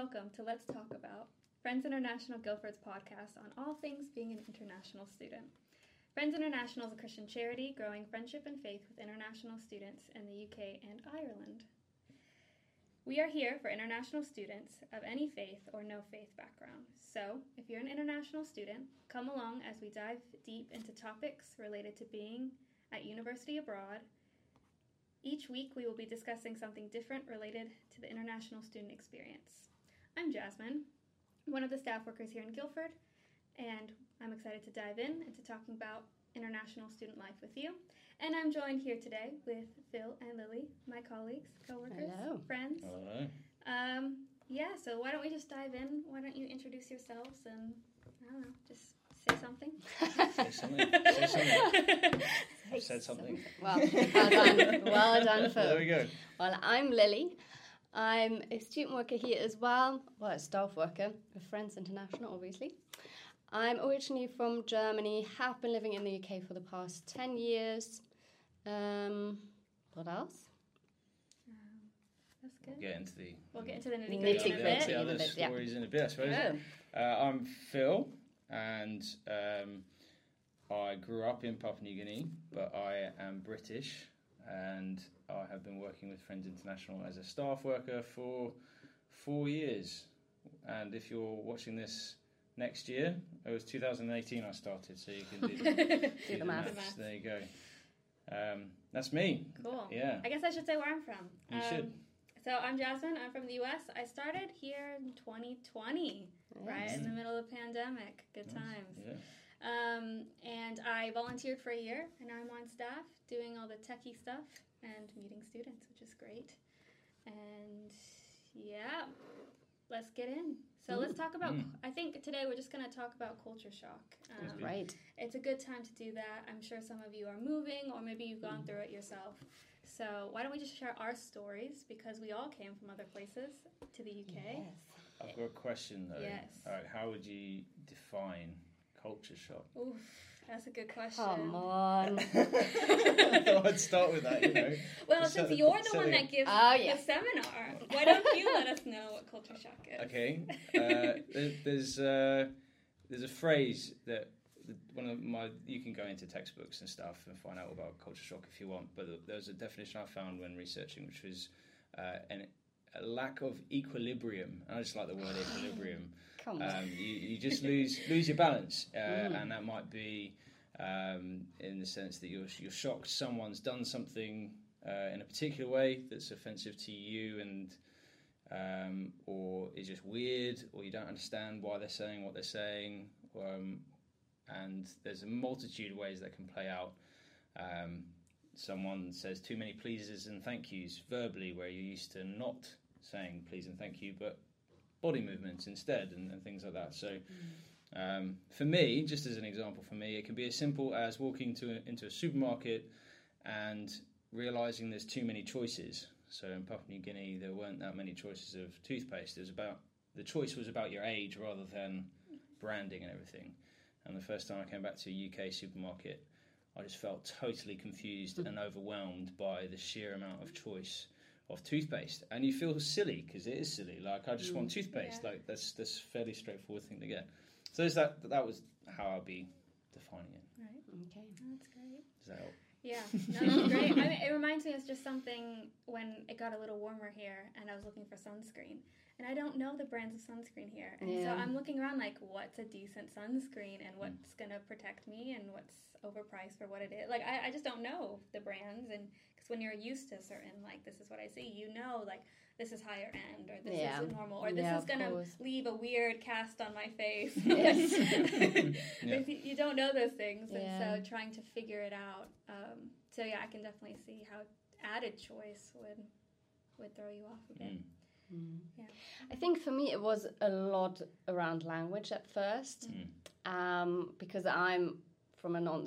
welcome to Let's Talk About, Friends International Guildford's podcast on all things being an international student. Friends International is a Christian charity growing friendship and faith with international students in the UK and Ireland. We are here for international students of any faith or no faith background. So, if you're an international student, come along as we dive deep into topics related to being at university abroad. Each week, we will be discussing something different related to the international student experience. I'm Jasmine, one of the staff workers here in Guildford, and I'm excited to dive in into talking about international student life with you. And I'm joined here today with Phil and Lilli, my colleagues, coworkers, Hello. friends. Hello. Um, yeah, so why don't we just dive in? Why don't you introduce yourselves and I don't know, just say something. Say something. Say something. I've said something. Well, well done. Well done, There we go. Well, I'm Lilli. I'm a student worker here as well. Well, a staff worker with Friends International, obviously. I'm originally from Germany, have been living in the UK for the past 10 years. Um, what else? Um, that's good. Get into the We'll get into the nitty gritty Nitty in a other, gritty. bit. the other bit, yeah. stories in a bit, I suppose. Oh, Uh, I'm Phil, and um, I grew up in Papua New Guinea, but I am British, and I have been working with Friends International as a staff worker for four years. And if you're watching this next year, it was 2018 I started, so you can do, do the maths. maths. There you go. Um, that's me. Cool. Yeah, I guess I should say where I'm from. you Um, should. So I'm Jasmine. I'm from the U.S. I started here in 2020, right in the middle of the pandemic. Good Nice. times. Yeah. Um, and I volunteered for a year, and I'm on staff doing all the techie stuff and meeting students, which is great. And yeah, let's get in. So let's talk about. Mm. I think today we're just going to talk about culture shock. Um. Right. it's a good time to do that. I'm sure some of you are moving, or maybe you've gone through it yourself. So why don't we just share our stories because we all came from other places to the UK. Yes. I've got a question though. Yes. All right, how would you define culture shock? Oof, that's a good question. Come on. I thought I'd start with that, you know. Well, Set since the- you're the set one that gives Oh, yeah. the seminar, why don't you let us know what culture shock is? Okay. Uh, there, there's uh, there's a phrase that that one of my you can go into textbooks and stuff and find out about culture shock if you want. But there's a definition I found when researching, which was uh, an, a lack of equilibrium. And I just like the word equilibrium. Come on. um, you, you just lose lose your balance, uh, Mm. and that might be um, in the sense that you're you're shocked someone's done something uh, in a particular way that's offensive to you, and um, or is just weird, or you don't understand why they're saying what they're saying, um, and there's a multitude of ways that can play out. Um, someone says too many pleases and thank yous verbally, where you're used to not saying please and thank you, but body movements instead, and, and things like that. So, um, for me, just as an example, for me, it can be as simple as walking to a, into a supermarket and realizing there's too many choices. So in Papua New Guinea, there weren't that many choices of toothpaste. It was about the choice was about your age rather than branding and everything. And the first time I came back to a UK supermarket, I just felt totally confused and overwhelmed by the sheer amount of choice of toothpaste. And you feel silly because it is silly. Like I just want mm, toothpaste. Yeah. Like that's that's fairly straightforward thing to get. So is that that was how I'll be defining it. Right, Okay. that's great. Does that help? Yeah, no, that's great. I mean, it reminds me of just something when it got a little warmer here, and I was looking for sunscreen, and I don't know the brands of sunscreen here, and so I'm looking around like, what's a decent sunscreen, and what's gonna protect me, and what's overpriced for what it is. Like, I, I just don't know the brands, and because when you're used to certain, like, this is what I see, you know, like this is higher end, or this Yeah. is normal, or this Yeah, is gonna course. leave a weird cast on my face. Yes. Yeah. If you, you don't know those things, and Yeah. so trying to figure it out. Um, so yeah, I can definitely see how added choice would would throw you off a bit. Mm. Mm. Yeah. I think for me it was a lot around language at first, Mm. um, because I'm from a non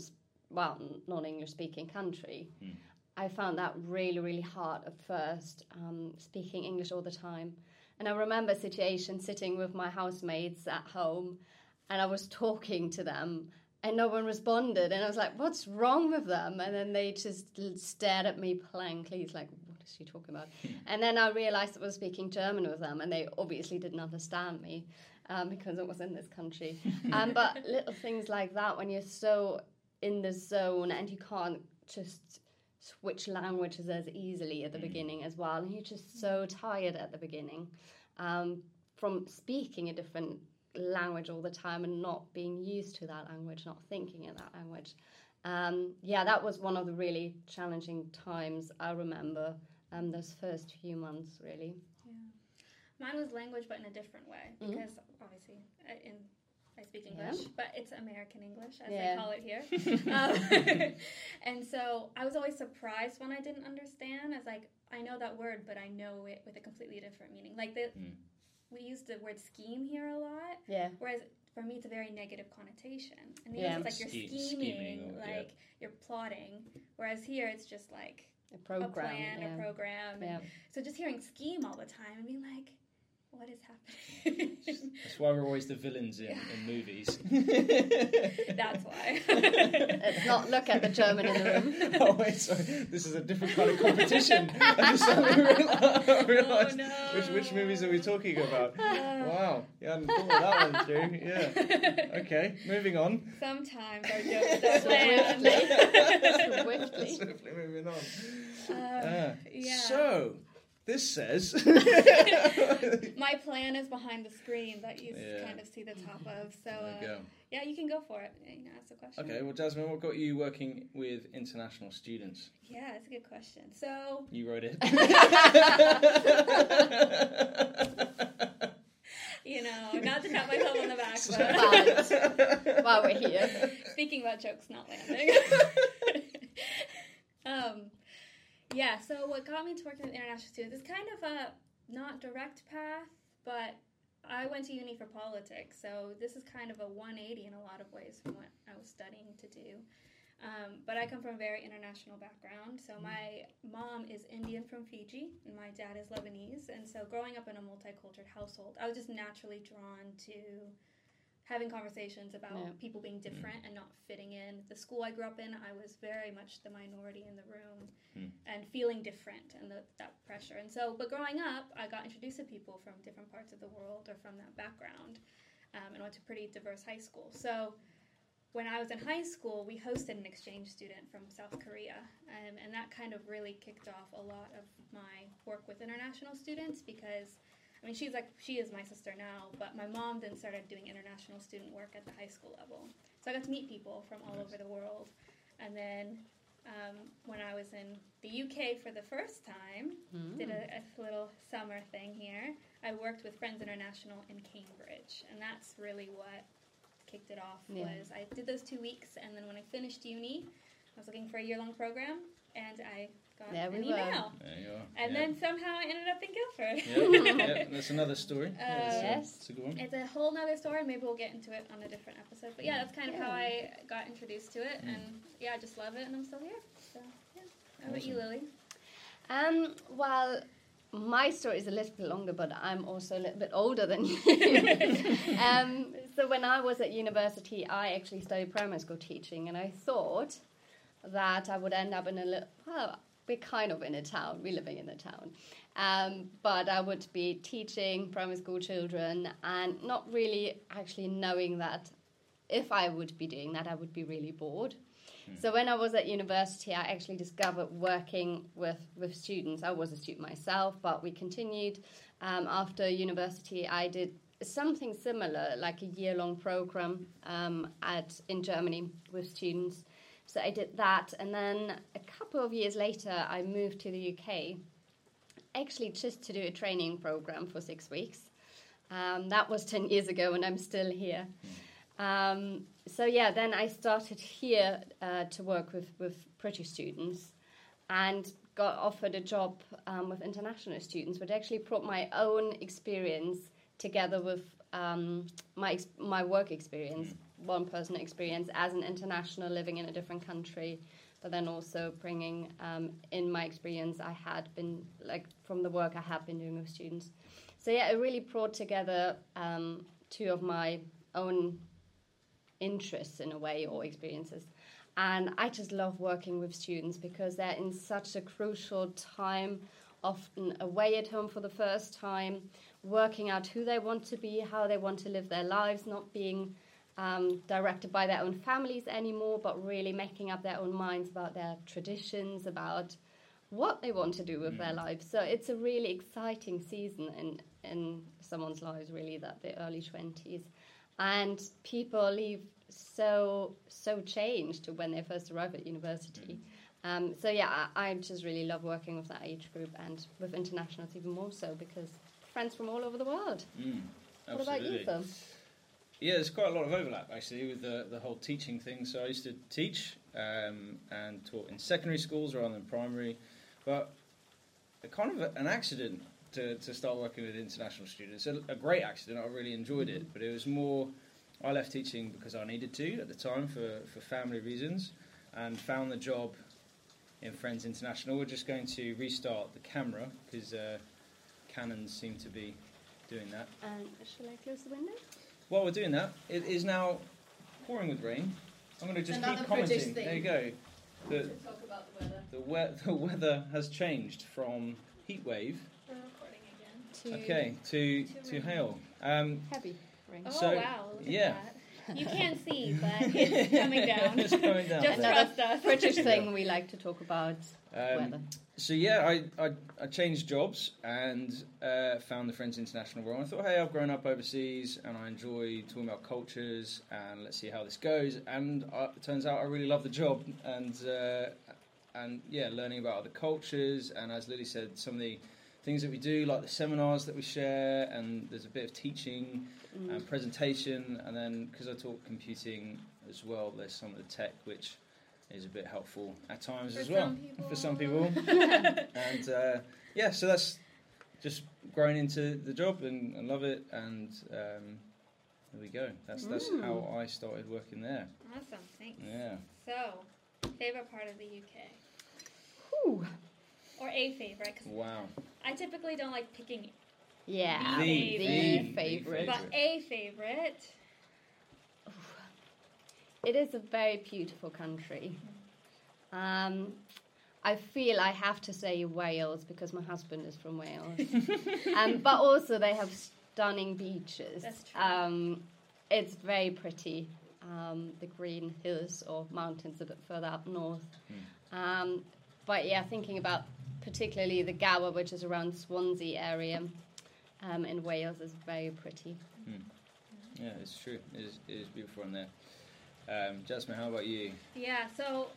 well non English speaking country. Mm. I found that really really hard at first, um, speaking English all the time. And I remember a situation sitting with my housemates at home, and I was talking to them. And no one responded, and I was like, "What's wrong with them?" And then they just stared at me blankly. It's like, "What is she talking about? and then I realized I was speaking German with them, and they obviously didn't understand me um, because I was in this country. um, but little things like that, when you're so in the zone and you can't just switch languages as easily at the beginning as well, and you're just so tired at the beginning um, from speaking a different language all the time and not being used to that language, not thinking in that language. Um, yeah, that was one of the really challenging times I remember um, those first few months, really. Yeah. Mine was language, but in a different way Mhm. because obviously I, in I speak Yeah. English, but it's American English as Yeah. they call it here. um, and so I was always surprised when I didn't understand. I was like, I know that word, but I know it with a completely different meaning. Like the, Mm. we use the word scheme here a lot, Yeah. whereas for me it's a very negative connotation. And Yeah. it's like you're scheming, scheming or- yeah. like you're plotting. Whereas here it's just like A program. a plan, yeah. a program. Yeah. so just hearing scheme all the time and being like, what is happening? That's why we're always the villains in, in movies. That's why. Let's not look at the German in the room. oh wait, sorry. This is a different kind of competition. I just suddenly realised, realised Oh, no. which which movies are we talking about? Wow, you hadn't thought that one through. Yeah. Okay, moving on. Sometimes our jokes don't land. Swiftly. Swiftly moving on. Um, Ah, yeah. So this says. My plan is behind the screen that you Yeah. kind of see the top of. So There uh, yeah, you can go for it. You know, ask a question. Okay, well, Jasmine, what got you working with international students? Yeah, that's a good question. So You wrote it. you know, not to pat myself on the back, but While we're here. speaking about jokes not landing. um, yeah, so what got me to working with international students is kind of a not direct path, but I went to uni for politics, so this is kind of a 180 in a lot of ways from what I was studying to do. Um, but I come from a very international background. So my mom is Indian from Fiji, and my dad is Lebanese. And so growing up in a multicultural household, I was just naturally drawn to having conversations about Yeah. people being different and not fitting in. The school I grew up in, I was very much the minority in the room Hmm. and feeling different and the, that pressure. And so, but growing up, I got introduced to people from different parts of the world or from that background um, and went to pretty diverse high school. So when I was in high school, we hosted an exchange student from South Korea, um, and that kind of really kicked off a lot of my work with international students because, I mean, she's like she is my sister now, but my mom then started doing international student work at the high school level, so I got to meet people from all Nice. over the world, and then. Um, when I was in the UK for the first time, did a, a little summer thing here. I worked with Friends International in Cambridge, and that's really what kicked it off. Yeah. Was I did those two weeks, and then when I finished uni, I was looking for a year long program, and I got There an we were. email, There you are. and yeah. then somehow I ended up in Guildford. Yeah, yeah, that's another story. Yeah, Yes. that's a good one. It's a whole nother story. Maybe we'll get into it on a different episode. But yeah, that's kind of how I got introduced to it, Mm. and yeah, I just love it, and I'm still here. So yeah. How about you, Lilli? Um, well, my story is a little bit longer, but I'm also a little bit older than you. um, so when I was at university, I actually studied primary school teaching, and I thought that I would end up in a little. Well, we're kind of in a town. We're living in a town, um, but I would be teaching primary school children, and not really actually knowing that if I would be doing that, I would be really bored. So when I was at university, I actually discovered working with, with students. I was a student myself, but we continued. Um, after university, I did something similar, like a year long program um, at in Germany with students. So I did that, and then a couple of years later, I moved to the UK, actually just to do a training program for six weeks. Um, that was ten years ago, and I'm still here. Um, so yeah, then I started here uh, to work with, with British students and got offered a job um, with international students, which actually brought my own experience together with um, my my work experience, one person experience as an international living in a different country, but then also bringing um, in my experience I had been like from the work I have been doing with students. So yeah, it really brought together um, two of my own interests in a way or experiences And I just love working with students because they're in such a crucial time, often away at home for the first time, working out who they want to be, how they want to live their lives, not being um, directed by their own families anymore, but really making up their own minds about their traditions, about what they want to do with their lives. So it's a really exciting season in, in someone's lives, really, that the early 20s. And people leave so, so changed to when they first arrive at university. Um, so yeah, I, I just really love working with that age group and with internationals even more so because friends from all over the world. Mm, What about you. Phil? Yeah, there's quite a lot of overlap actually with the, the whole teaching thing. So I used to teach um, and taught in secondary schools rather than primary, but kind of a, an accident to, to start working with international students. A, a great accident. I really enjoyed it, but it was more. I left teaching because I needed to at the time for, for family reasons, and found the job in Friends International. We're just going to restart the camera because uh, Canon seem to be doing that. And shall I close the window? While we're doing that, it is now pouring with rain. I'm going to just Another keep British commenting. thing. There you go. The, talk about the weather. the, we- the weather has changed from heat wave, We're recording again. To okay, to To to hail. Um, heavy rain. Oh So, wow! Look yeah. at that. You can't see, but it's coming down. It's coming down. Just Another trust us. British thing we like to talk about um, weather. So yeah, I, I, I changed jobs and uh, found the Friends International role. I thought, hey, I've grown up overseas and I enjoy talking about cultures and let's see how this goes. And uh, it turns out I really love the job and uh, and yeah, learning about other cultures and as Lilli said, some of the things that we do, like the seminars that we share, and there's a bit of teaching Mm. and presentation, and then because I taught computing as well, there's some of the tech which is a bit helpful at times For as well some people. for some people. and uh, yeah, so that's just growing into the job and, and love it, and um, there we go. That's that's Mm. how I started working there. Awesome, thanks. Yeah. So, favorite part of the UK, Whew. or a favorite? 'cause Wow. I typically don't like picking, Yeah, The the, favorite. favorite. but a favorite. It is a very beautiful country. Um, I feel I have to say Wales because my husband is from Wales. um, but also they have stunning beaches. That's true. Um, it's very pretty. Um, the green hills or mountains a bit further up north. Um, but yeah, thinking about particularly the Gower, which is around Swansea area um, in Wales, is very pretty. Yeah, it's true. It is, it is beautiful in there. Um, Jasmine, how about you? Yeah, so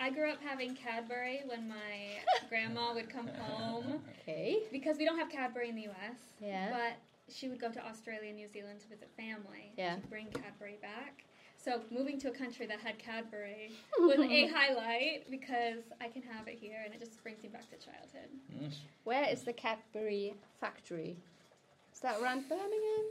I grew up having Cadbury when my grandma would come home Okay. because we don't have Cadbury in the U.S. Yeah. But she would go to Australia and New Zealand to visit family. Yeah. To bring Cadbury back. So moving to a country that had Cadbury was a highlight because I can have it here and it just brings me back to childhood. Nice. Where is the Cadbury factory? Is that around Birmingham?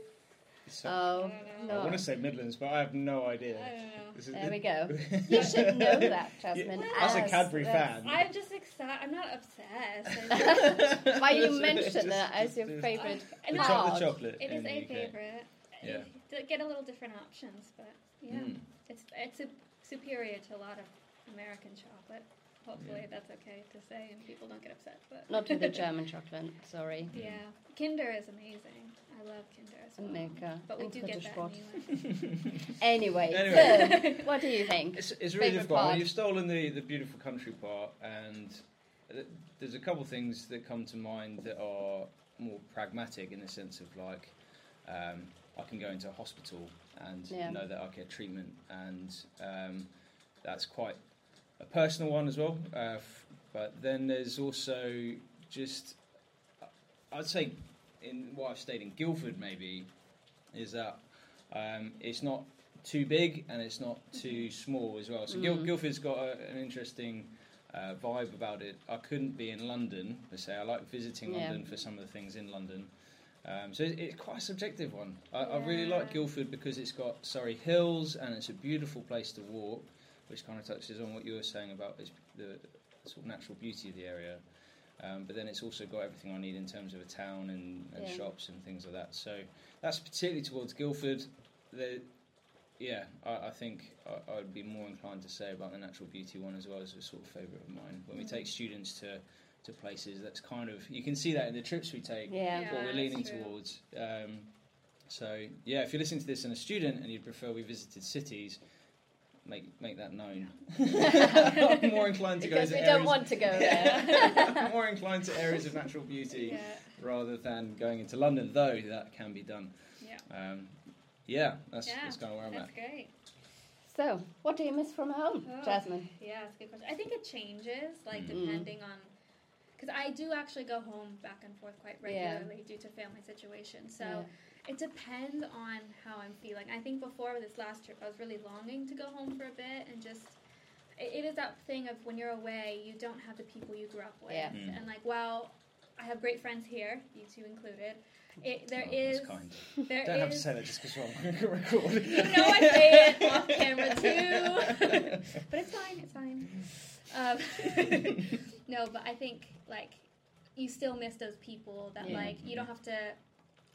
So, Oh, I I want to say Midlands, but I have no idea. I don't know. This is- There we go. You should know that, Jasmine. As a as Cadbury the- fan. I'm just excited. I'm not obsessed. I just- Why you It's mentioned just- as your just- favourite I The, know. cho- part. the chocolate. It in is the a UK. favorite. Yeah. Get a little different options, but yeah, Mm. it's it's su- superior to a lot of American chocolate. Hopefully, that's okay to say, and people don't get upset. But Not to the German chocolate, sorry. yeah, Kinder is amazing. I love Kinder as well. Milka But we and do get British that Rot. in the US. Anyway, Anyway. Phil, what do you think? It's, it's really Favourite difficult. I mean, part? You've stolen the, the beautiful country part, and th- there's a couple of things that come to mind that are more pragmatic in the sense of like um, I can go into a hospital and Yeah. know that I get treatment, and um, that's quite a personal one as well. Uh, f- but then there's also just I'd say in what I've stayed in Guildford maybe is that um, it's not too big and it's not too small as well. So Mm. Guildford's got a, an interesting uh, vibe about it. I couldn't be in London per se. I like visiting Yeah. London for some of the things in London. Um, so it, it's quite a subjective one. I, I really like Guildford because it's got Surrey Hills and it's a beautiful place to walk, which kind of touches on what you were saying about its, the sort of natural beauty of the area. Um, but then it's also got everything I need in terms of a town and, and Yeah. shops and things like that. So that's particularly towards Guildford. The, yeah, I, I think I, I'd be more inclined to say about the natural beauty one as well as a sort of favourite of mine. When we take students to to places, that's kind of you can see that in the trips we take. Yeah. Yeah. what we're leaning true. towards. Um, so yeah, if you're listening to this and a student and you'd prefer we visited cities, make make that known. I'm more inclined to go Because to we areas. don't want to go there. more inclined to areas of natural beauty Yeah. rather than going into London, though that can be done. Yeah. Um, yeah, that's, Yeah, that's kind of where I'm That's at. great. so, what do you miss from home, Oh. Jasmine? Yeah, that's a good question. I think it changes, like Mm. depending on, because I do actually go home back and forth quite Yeah. regularly due to family situations. So Yeah. It depends on how I'm feeling. I think before this last trip, I was really longing to go home for a bit and just. It, it is that thing of when you're away, you don't have the people you grew up with, Yeah. Mm. and like while I have great friends here, you two included. It, there Oh, is that's kind. there Don't have to say that just because we're on record. you know I say it off camera too. but it's fine, it's fine. Um, no, but I think like you still miss those people that Yeah. like you don't have to.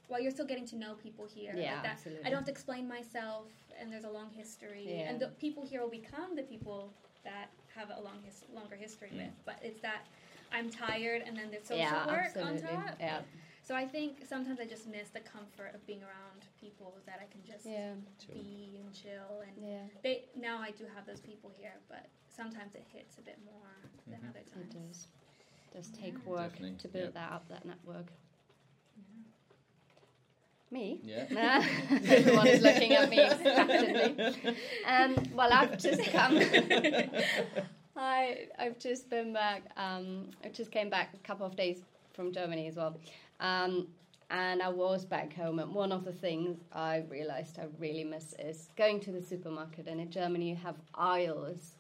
Well, you're still getting to know people here. Yeah, like that. absolutely. I don't have to explain myself, and there's a long history, Yeah. and the people here will become the people that have a long his- longer history Mm. with. But it's that I'm tired, and then there's social yeah, work absolutely. on top. Yeah, So I think sometimes I just miss the comfort of being around people that I can just yeah, be and chill and yeah. they now I do have those people here, but sometimes it hits a bit more than Mhm. other It times. does. Does take Yeah. work Definitely, to build yeah. that up, that network. Me? Yeah. Everyone is looking at me distractedly. Um, well, I've just come. I I've just been back. Um, I just came back a couple of days from Germany as well, um, and I was back home. And one of the things I realised I really miss is going to the supermarket. And in Germany, you have aisles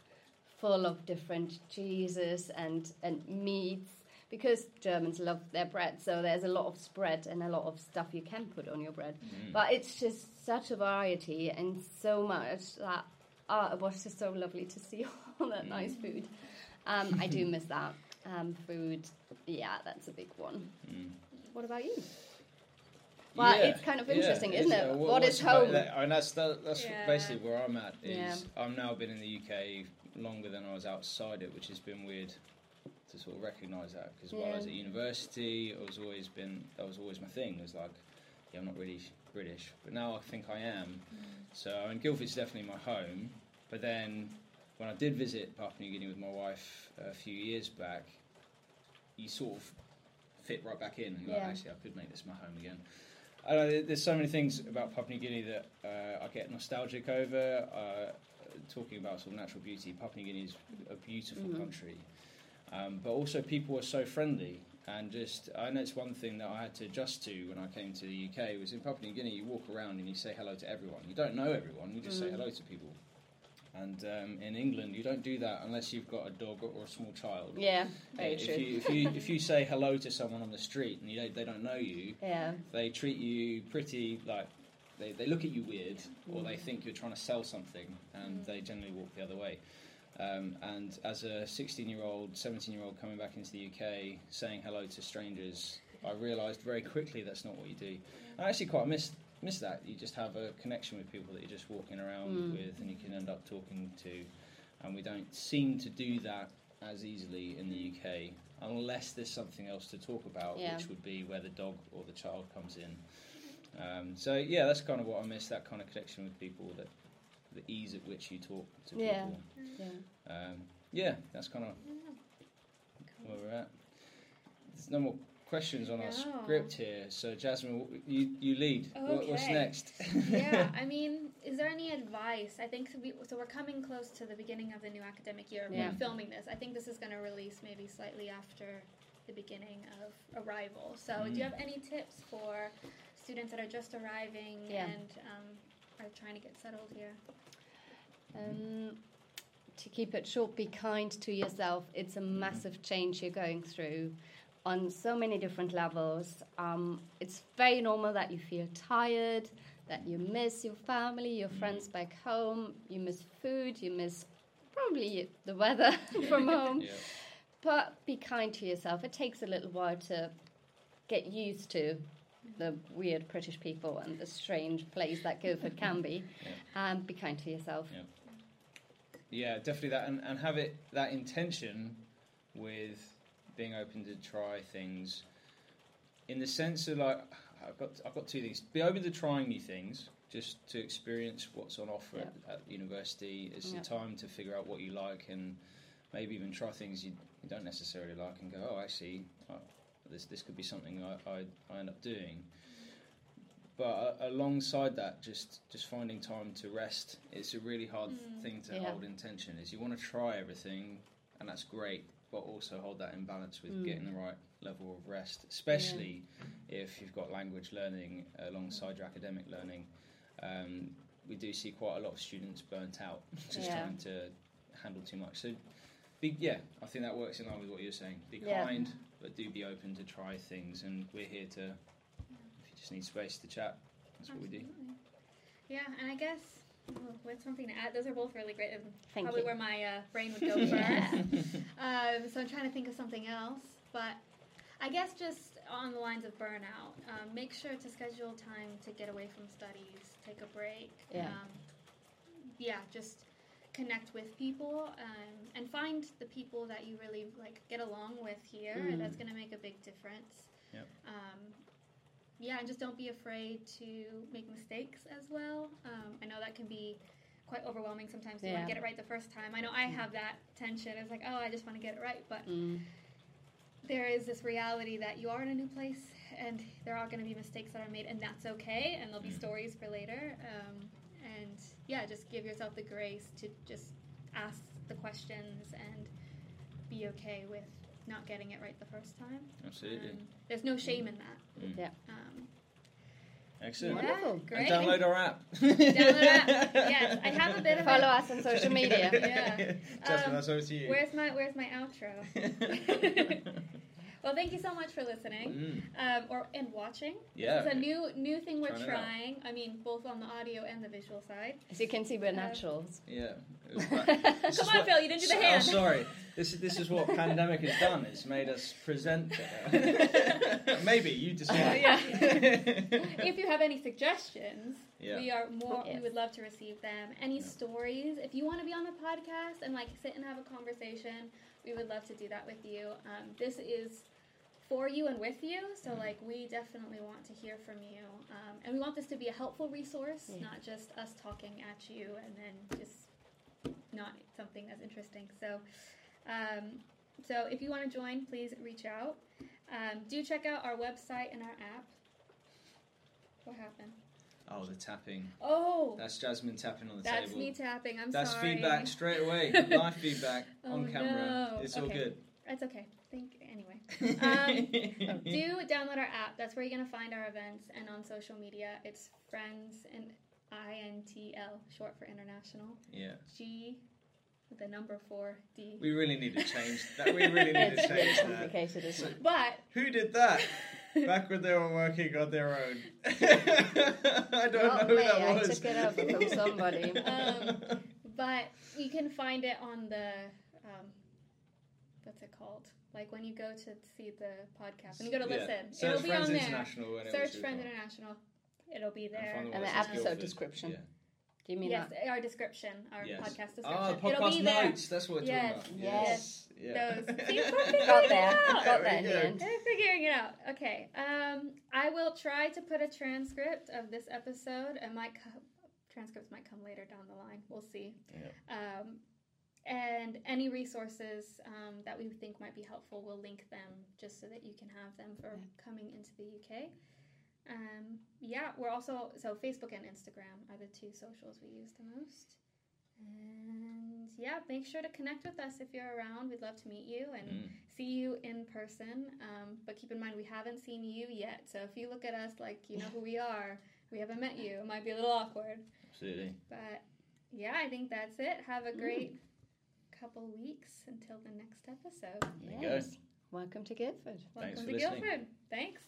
full of different cheeses and and meats because Germans love their bread. So there's a lot of spread and a lot of stuff you can put on your bread. Mm. But it's just such a variety and so much that oh, it was just so lovely to see all that nice food. Um, I do miss that. Um, food, yeah, that's a big one. Mm. What about you? Well, Yeah, it's kind of yeah, interesting, isn't it's, it? uh, what what's home? that- and that's that, that's Yeah. basically where I'm at. Is Yeah. I'm now been in the UK longer than I was outside it, which has been weird to sort of recognise that because while I was at university, it was always been that was always my thing. It was like, yeah, I'm not really British, but now I think I am. So I mean, Guildford's definitely my home. But then when I did visit Papua New Guinea with my wife a few years back, you sort of fit right back in. And Yeah. like, actually, I could make this my home again. I know there's so many things about Papua New Guinea that uh, I get nostalgic over. Uh, talking about sort of natural beauty, Papua New Guinea is a beautiful Mhm. country, um, but also people are so friendly. And just, I know it's one thing that I had to adjust to when I came to the UK was in Papua New Guinea, you walk around and you say hello to everyone. You don't know everyone, you just say Mm. hello to people. And um, in England, you don't do that unless you've got a dog or a small child. yeah, very if true. you if you if you say hello to someone on the street and you don't, they don't know you, yeah, they treat you pretty like they, they look at you weird or Mm. they think you're trying to sell something and they generally walk the other way. Um, and as a 16 year old, 17 year old coming back into the UK saying hello to strangers, I realised very quickly that's not what you do. I actually quite miss miss that. You just have a connection with people that you're just walking around Mm. with and you can end up talking to. And we don't seem to do that as easily in the UK unless there's something else to talk about, Yeah. which would be where the dog or the child comes in. Um, so yeah, that's kind of what I miss. That kind of connection with people, that the ease at which you talk to Yeah. people. yeah. Um, yeah, that's kind of where we're at. There's no more questions on our No. script here. So Jasmine, you you lead. What, what's next? yeah, I mean, is there any advice? I think so, we, so. We're coming close to the beginning of the new academic year. Yeah. We're filming this. I think this is going to release maybe slightly after the beginning of arrival. So, do you Mm. have any tips for students that are just arriving Yeah. and um, are trying to get settled here? Um, to keep it short, be kind to yourself. It's a massive change you're going through on so many different levels. Um, it's very normal that you feel tired, that you miss your family, your friends back home, you miss food, you miss probably the weather from home. yeah. But be kind to yourself. It takes a little while to get used to the weird British people and the strange place that Guildford can be. And be kind to yourself. Yeah. Yeah, definitely that, and, and have it that intention with being open to try things, in the sense of like I've got I've got two things: be open to trying new things, just to experience what's on offer at, at university. It's Yeah. the time to figure out what you like, and maybe even try things you, you don't necessarily like, and go, oh, actually, uh, this this could be something I, I, I end up doing. But uh, alongside that, just just finding time to rest. It's a really hard Mm. thing to Yeah. hold in tension. Is you want to try everything, and that's great, but also hold that in balance with Mm. getting the right level of rest, especially if you've got language learning alongside your academic learning. Um, we do see quite a lot of students burnt out just Yeah. trying to handle too much. So, be, yeah, I think that works in line with what you're saying. Be Yeah. kind, but do be open to try things, and we're here to. If you just need space to chat, that's what we do. Yeah, and I guess well, with something to add, those are both really great. and Thank probably you. where my uh, brain would go first. um, so I'm trying to think of something else, but I guess just on the lines of burnout, um, make sure to schedule time to get away from studies, take a break. Yeah. Um, yeah, just connect with people um, and find the people that you really like get along with here. Mm. That's going to make a big difference. Yep. Um, yeah, and just don't be afraid to make mistakes as well. Um, I know that can be quite overwhelming sometimes. You want Yeah. to get it right the first time. I know I have that tension. It's like, oh, I just want to get it right, but Mm. there is this reality that you are in a new place and there are going to be mistakes that are made and that's okay and there'll be Mm. stories for later um, and yeah just give yourself the grace to just ask the questions and be okay with not getting it right the first time Absolutely. Um, there's no shame in that Mm. Yeah. um, Excellent. yeah, Wonderful. great And download our app. Download our app. Yes, I have a bit of Follow a- us on social media. Yeah. Jasmine, Um, that's over to you. where's my where's my outro well thank you so much for listening Mm. um, or and watching Yeah. It's a new new thing we're Trying trying. I mean, both on the audio and the visual side. As you can see, we're Uh, naturals. Yeah. It was ba- this Come on, what- Phil, you didn't do the So- hand. Oh, sorry. This is this is what pandemic has done. It's made us present. Maybe you decide. Yeah. if you have any suggestions, Yeah. we are more. We would love to receive them. Any Yeah. stories? If you want to be on the podcast and like sit and have a conversation, we would love to do that with you. Um, this is for you and with you. So Mhm. like we definitely want to hear from you, um, and we want this to be a helpful resource, Yeah. not just us talking at you and then just not something that's interesting. So. Um, so if you want to join, please reach out. Um, do check out our website and our app. What happened? Oh, the tapping. Oh, That's Jasmine tapping on the that's table. That's me tapping. I'm That's sorry. feedback straight away. Live feedback Oh, on camera. no. It's all good. That's okay. Thank anyway. Um, do download our app. That's where you're gonna find our events and on social media. It's Friends and INTL, short for international. yeah. G, the number four D. We really need to change that. We really need to change that. complicated, isn't it? But Who did that? Back when they were working on their own. I don't Not know who me, that I was. took it over from somebody. Um, but you can find it on the um, what's it called? Like when you go to see the podcast and you go to Yeah. listen, Search it'll be Friends on there. International and Search Friends show. International. It'll be there. And the ones that's episode Guildford. description. Yeah. Do you mean yes, that? our description, our Yes. podcast description. Ah, the It'll be there. notes. That's what we're Yes, talking about. yes. Yeah. Those. See, we're figuring Got it out. Got there in the end. They're figuring it out. Okay. Um, I will try to put a transcript of this episode. It might co- transcripts might come later down the line. We'll see. Um, and any resources um, that we think might be helpful, we'll link them just so that you can have them for Yeah. coming into the UK. Um, yeah, we're also so Facebook and Instagram are the two socials we use the most. And yeah, make sure to connect with us if you're around. We'd love to meet you and Mm. see you in person. Um, but keep in mind, we haven't seen you yet. So if you look at us like you know who we are, we haven't met you. It might be a little awkward. Absolutely. But yeah, I think that's it. Have a great couple weeks until the next episode. There you go. Yes. Welcome to Guildford. Thanks Welcome for to listening. Guildford. Thanks.